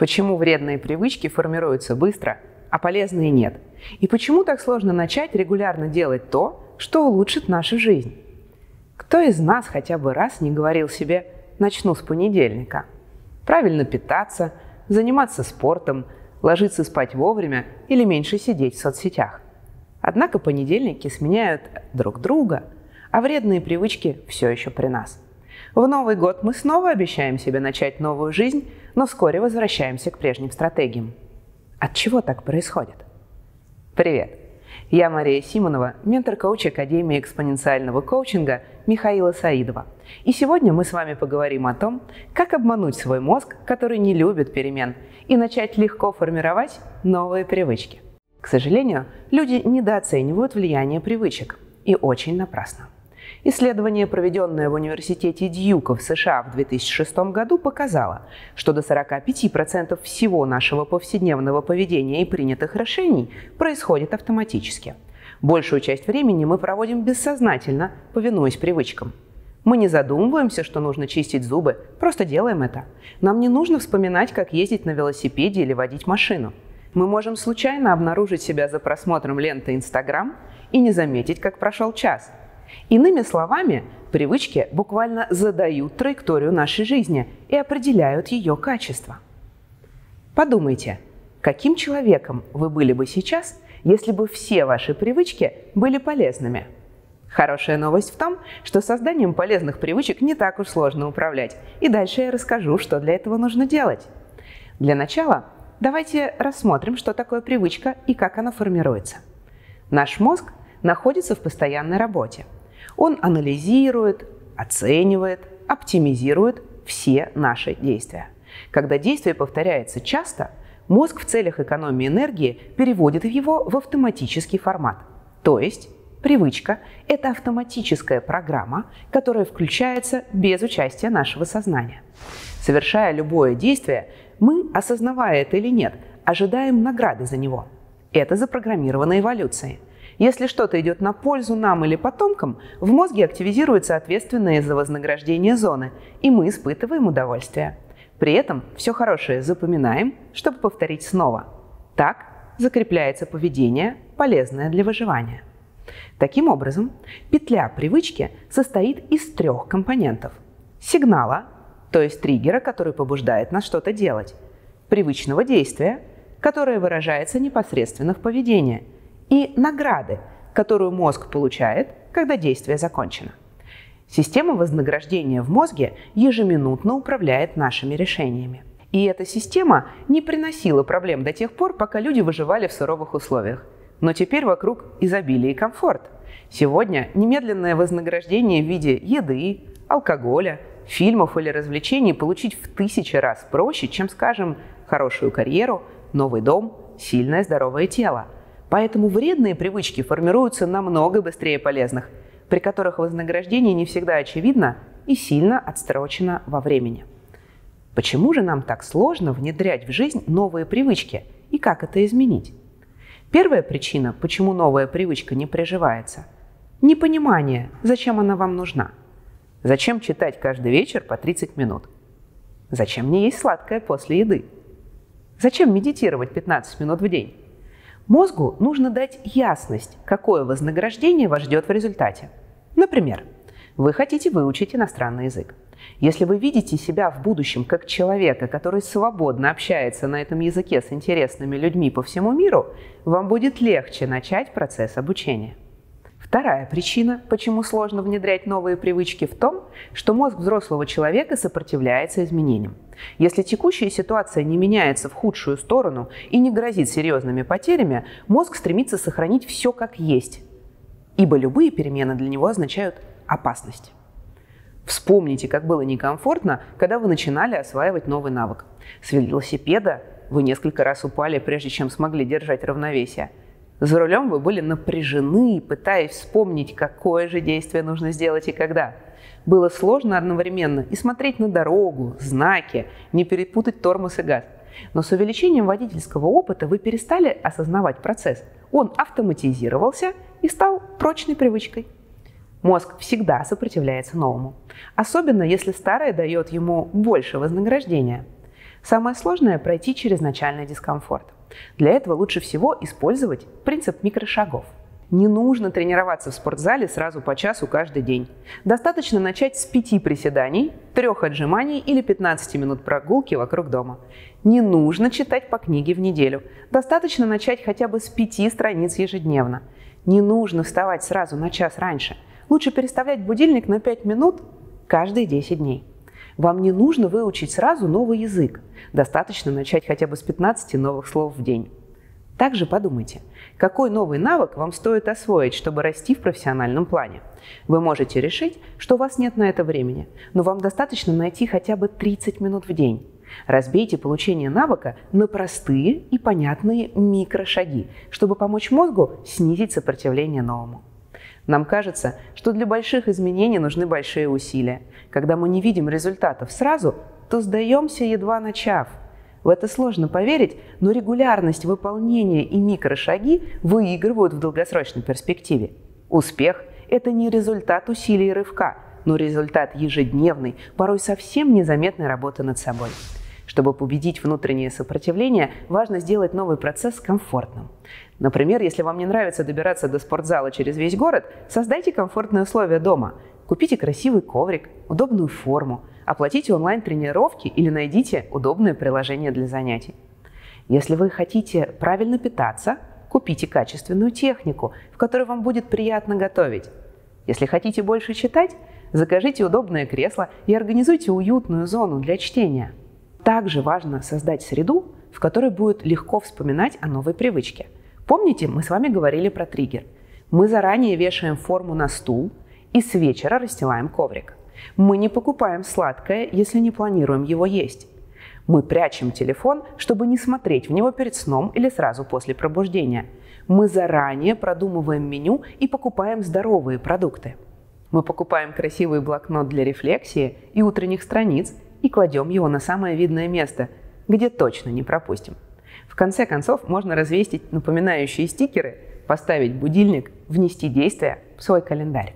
Почему вредные привычки формируются быстро, а полезные нет? И почему так сложно начать регулярно делать то, что улучшит нашу жизнь? Кто из нас хотя бы раз не говорил себе «начну с понедельника»? Правильно питаться, заниматься спортом, ложиться спать вовремя или меньше сидеть в соцсетях. Однако понедельники сменяют друг друга, а вредные привычки все еще при нас. В Новый год мы снова обещаем себе начать новую жизнь, но вскоре возвращаемся к прежним стратегиям. От чего так происходит? Привет! Я Мария Симонова, ментор-коуч Академии экспоненциального коучинга Михаила Саидова. И сегодня мы с вами поговорим о том, как обмануть свой мозг, который не любит перемен, и начать легко формировать новые привычки. К сожалению, люди недооценивают влияние привычек. И очень напрасно. Исследование, проведенное в университете Дьюка в США в 2006 году, показало, что до 45% всего нашего повседневного поведения и принятых решений происходит автоматически. Большую часть времени мы проводим бессознательно, повинуясь привычкам. Мы не задумываемся, что нужно чистить зубы, просто делаем это. Нам не нужно вспоминать, как ездить на велосипеде или водить машину. Мы можем случайно обнаружить себя за просмотром ленты Instagram и не заметить, как прошел час – Иными словами, привычки буквально задают траекторию нашей жизни и определяют ее качество. Подумайте, каким человеком вы были бы сейчас, если бы все ваши привычки были полезными? Хорошая новость в том, что созданием полезных привычек не так уж сложно управлять. И дальше я расскажу, что для этого нужно делать. Для начала давайте рассмотрим, что такое привычка и как она формируется. Наш мозг находится в постоянной работе – он анализирует, оценивает, оптимизирует все наши действия. Когда действие повторяется часто, мозг в целях экономии энергии переводит его в автоматический формат. То есть привычка – это автоматическая программа, которая включается без участия нашего сознания. Совершая любое действие, мы, осознавая это или нет, ожидаем награды за него. Это запрограммировано эволюцией – если что-то идет на пользу нам или потомкам, в мозге активизируются ответственные за вознаграждение зоны, и мы испытываем удовольствие. При этом все хорошее запоминаем, чтобы повторить снова. Так закрепляется поведение, полезное для выживания. Таким образом, петля привычки состоит из трех компонентов. Сигнала, то есть триггера, который побуждает нас что-то делать. Привычного действия, которое выражается непосредственно в поведении – и награды, которую мозг получает, когда действие закончено. Система вознаграждения в мозге ежеминутно управляет нашими решениями. И эта система не приносила проблем до тех пор, пока люди выживали в суровых условиях. Но теперь вокруг изобилие и комфорт. Сегодня немедленное вознаграждение в виде еды, алкоголя, фильмов или развлечений получить в тысячи раз проще, чем, скажем, хорошую карьеру, новый дом, сильное здоровое тело – Поэтому вредные привычки формируются намного быстрее полезных, при которых вознаграждение не всегда очевидно и сильно отстрочено во времени. Почему же нам так сложно внедрять в жизнь новые привычки и как это изменить? Первая причина, почему новая привычка не приживается – непонимание, зачем она вам нужна. Зачем читать каждый вечер по 30 минут? Зачем мне есть сладкое после еды? Зачем медитировать 15 минут в день? Мозгу нужно дать ясность, какое вознаграждение вас ждет в результате. Например, вы хотите выучить иностранный язык. Если вы видите себя в будущем как человека, который свободно общается на этом языке с интересными людьми по всему миру, вам будет легче начать процесс обучения. Вторая причина, почему сложно внедрять новые привычки, в том, что мозг взрослого человека сопротивляется изменениям. Если текущая ситуация не меняется в худшую сторону и не грозит серьезными потерями, мозг стремится сохранить все как есть, ибо любые перемены для него означают опасность. Вспомните, как было некомфортно, когда вы начинали осваивать новый навык. С велосипеда вы несколько раз упали, прежде чем смогли держать равновесие – за рулем вы были напряжены, пытаясь вспомнить, какое же действие нужно сделать и когда. Было сложно одновременно и смотреть на дорогу, знаки, не перепутать тормоз и газ. Но с увеличением водительского опыта вы перестали осознавать процесс. Он автоматизировался и стал прочной привычкой. Мозг всегда сопротивляется новому. Особенно, если старое дает ему больше вознаграждения. Самое сложное – пройти через начальный дискомфорт. Для этого лучше всего использовать принцип микрошагов – не нужно тренироваться в спортзале сразу по часу каждый день. Достаточно начать с 5 приседаний, 3 отжиманий или 15 минут прогулки вокруг дома. Не нужно читать по книге в неделю. Достаточно начать хотя бы с 5 страниц ежедневно. Не нужно вставать сразу на час раньше. Лучше переставлять будильник на 5 минут каждые 10 дней. Вам не нужно выучить сразу новый язык. Достаточно начать хотя бы с 15 новых слов в день. Также подумайте, какой новый навык вам стоит освоить, чтобы расти в профессиональном плане. Вы можете решить, что у вас нет на это времени, но вам достаточно найти хотя бы 30 минут в день. Разбейте получение навыка на простые и понятные микрошаги, чтобы помочь мозгу снизить сопротивление новому. Нам кажется, что для больших изменений нужны большие усилия. Когда мы не видим результатов сразу, то сдаемся, едва начав – в это сложно поверить, но регулярность выполнения и микрошаги выигрывают в долгосрочной перспективе. Успех – это не результат усилий рывка, но результат ежедневной, порой совсем незаметной работы над собой. Чтобы победить внутреннее сопротивление, важно сделать новый процесс комфортным. Например, если вам не нравится добираться до спортзала через весь город, создайте комфортные условия дома. Купите красивый коврик, удобную форму, Оплатите онлайн-тренировки или найдите удобное приложение для занятий. Если вы хотите правильно питаться, купите качественную технику, в которой вам будет приятно готовить. Если хотите больше читать, закажите удобное кресло и организуйте уютную зону для чтения. Также важно создать среду, в которой будет легко вспоминать о новой привычке. Помните, мы с вами говорили про триггер. Мы заранее вешаем форму на стул и с вечера расстилаем коврик. Мы не покупаем сладкое, если не планируем его есть. Мы прячем телефон, чтобы не смотреть в него перед сном или сразу после пробуждения. Мы заранее продумываем меню и покупаем здоровые продукты. Мы покупаем красивый блокнот для рефлексии и утренних страниц и кладем его на самое видное место, где точно не пропустим. Конце концов, можно развесить напоминающие стикеры, поставить будильник, внести действия в свой календарь.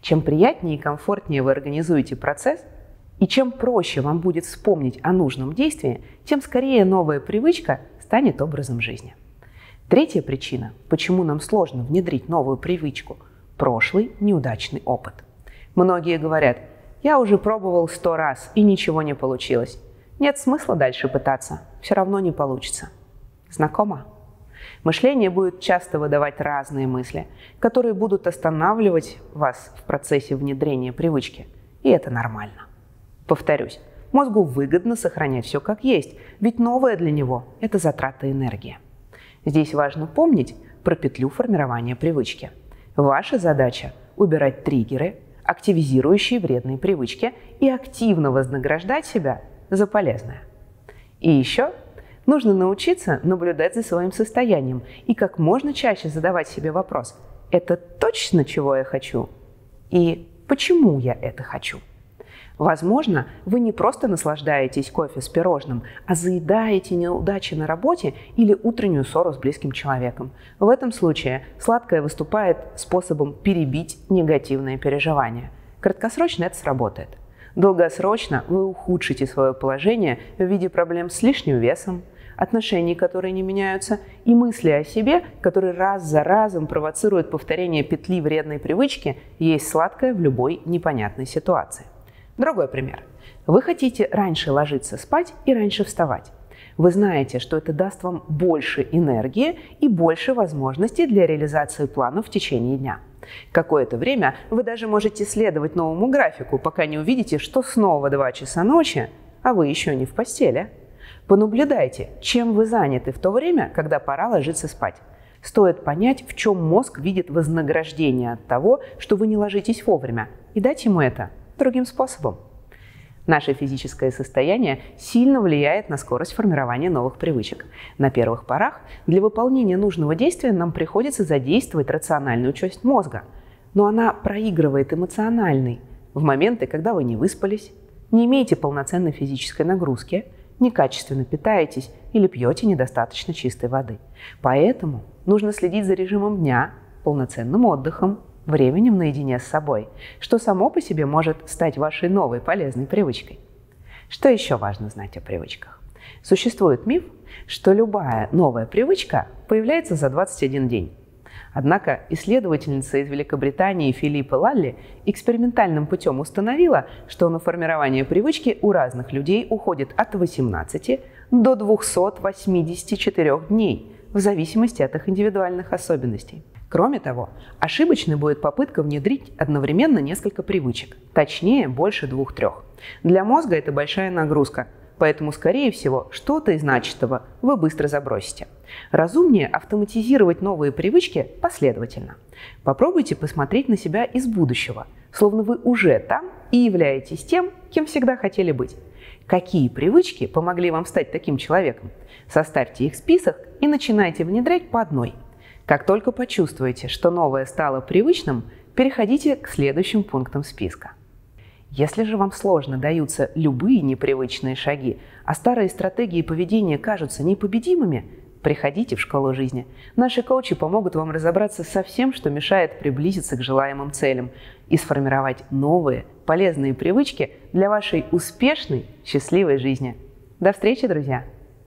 Чем приятнее и комфортнее вы организуете процесс, и чем проще вам будет вспомнить о нужном действии, тем скорее новая привычка станет образом жизни. Третья причина, почему нам сложно внедрить новую привычку – прошлый неудачный опыт. Многие говорят, я уже пробовал сто раз и ничего не получилось. Нет смысла дальше пытаться, все равно не получится. Знакомо? Мышление будет часто выдавать разные мысли, которые будут останавливать вас в процессе внедрения привычки. И это нормально. Повторюсь, мозгу выгодно сохранять все как есть, ведь новое для него – это затрата энергии. Здесь важно помнить про петлю формирования привычки. Ваша задача – убирать триггеры, активизирующие вредные привычки и активно вознаграждать себя за полезное. И еще Нужно научиться наблюдать за своим состоянием и как можно чаще задавать себе вопрос «Это точно чего я хочу?» и «Почему я это хочу?» Возможно, вы не просто наслаждаетесь кофе с пирожным, а заедаете неудачи на работе или утреннюю ссору с близким человеком. В этом случае сладкое выступает способом перебить негативные переживания. Краткосрочно это сработает. Долгосрочно вы ухудшите свое положение в виде проблем с лишним весом, отношений, которые не меняются, и мысли о себе, которые раз за разом провоцируют повторение петли вредной привычки, есть сладкое в любой непонятной ситуации. Другой пример. Вы хотите раньше ложиться спать и раньше вставать. Вы знаете, что это даст вам больше энергии и больше возможностей для реализации плана в течение дня. Какое-то время вы даже можете следовать новому графику, пока не увидите, что снова 2 часа ночи, а вы еще не в постели. Понаблюдайте, чем вы заняты в то время, когда пора ложиться спать. Стоит понять, в чем мозг видит вознаграждение от того, что вы не ложитесь вовремя, и дать ему это другим способом. Наше физическое состояние сильно влияет на скорость формирования новых привычек. На первых порах для выполнения нужного действия нам приходится задействовать рациональную часть мозга, но она проигрывает эмоциональной в моменты, когда вы не выспались, не имеете полноценной физической нагрузки – некачественно питаетесь или пьете недостаточно чистой воды. Поэтому нужно следить за режимом дня, полноценным отдыхом, временем наедине с собой, что само по себе может стать вашей новой полезной привычкой. Что еще важно знать о привычках? Существует миф, что любая новая привычка появляется за 21 день. Однако исследовательница из Великобритании Филиппа Лалли экспериментальным путем установила, что на формирование привычки у разных людей уходит от 18 до 284 дней, в зависимости от их индивидуальных особенностей. Кроме того, ошибочной будет попытка внедрить одновременно несколько привычек, точнее больше двух-трех. Для мозга это большая нагрузка, поэтому, скорее всего, что-то из начатого вы быстро забросите. Разумнее автоматизировать новые привычки последовательно. Попробуйте посмотреть на себя из будущего, словно вы уже там и являетесь тем, кем всегда хотели быть. Какие привычки помогли вам стать таким человеком? Составьте их список и начинайте внедрять по одной. Как только почувствуете, что новое стало привычным, переходите к следующим пунктам списка. Если же вам сложно даются любые непривычные шаги, а старые стратегии поведения кажутся непобедимыми, приходите в школу жизни. Наши коучи помогут вам разобраться со всем, что мешает приблизиться к желаемым целям и сформировать новые, полезные привычки для вашей успешной, счастливой жизни. До встречи, друзья!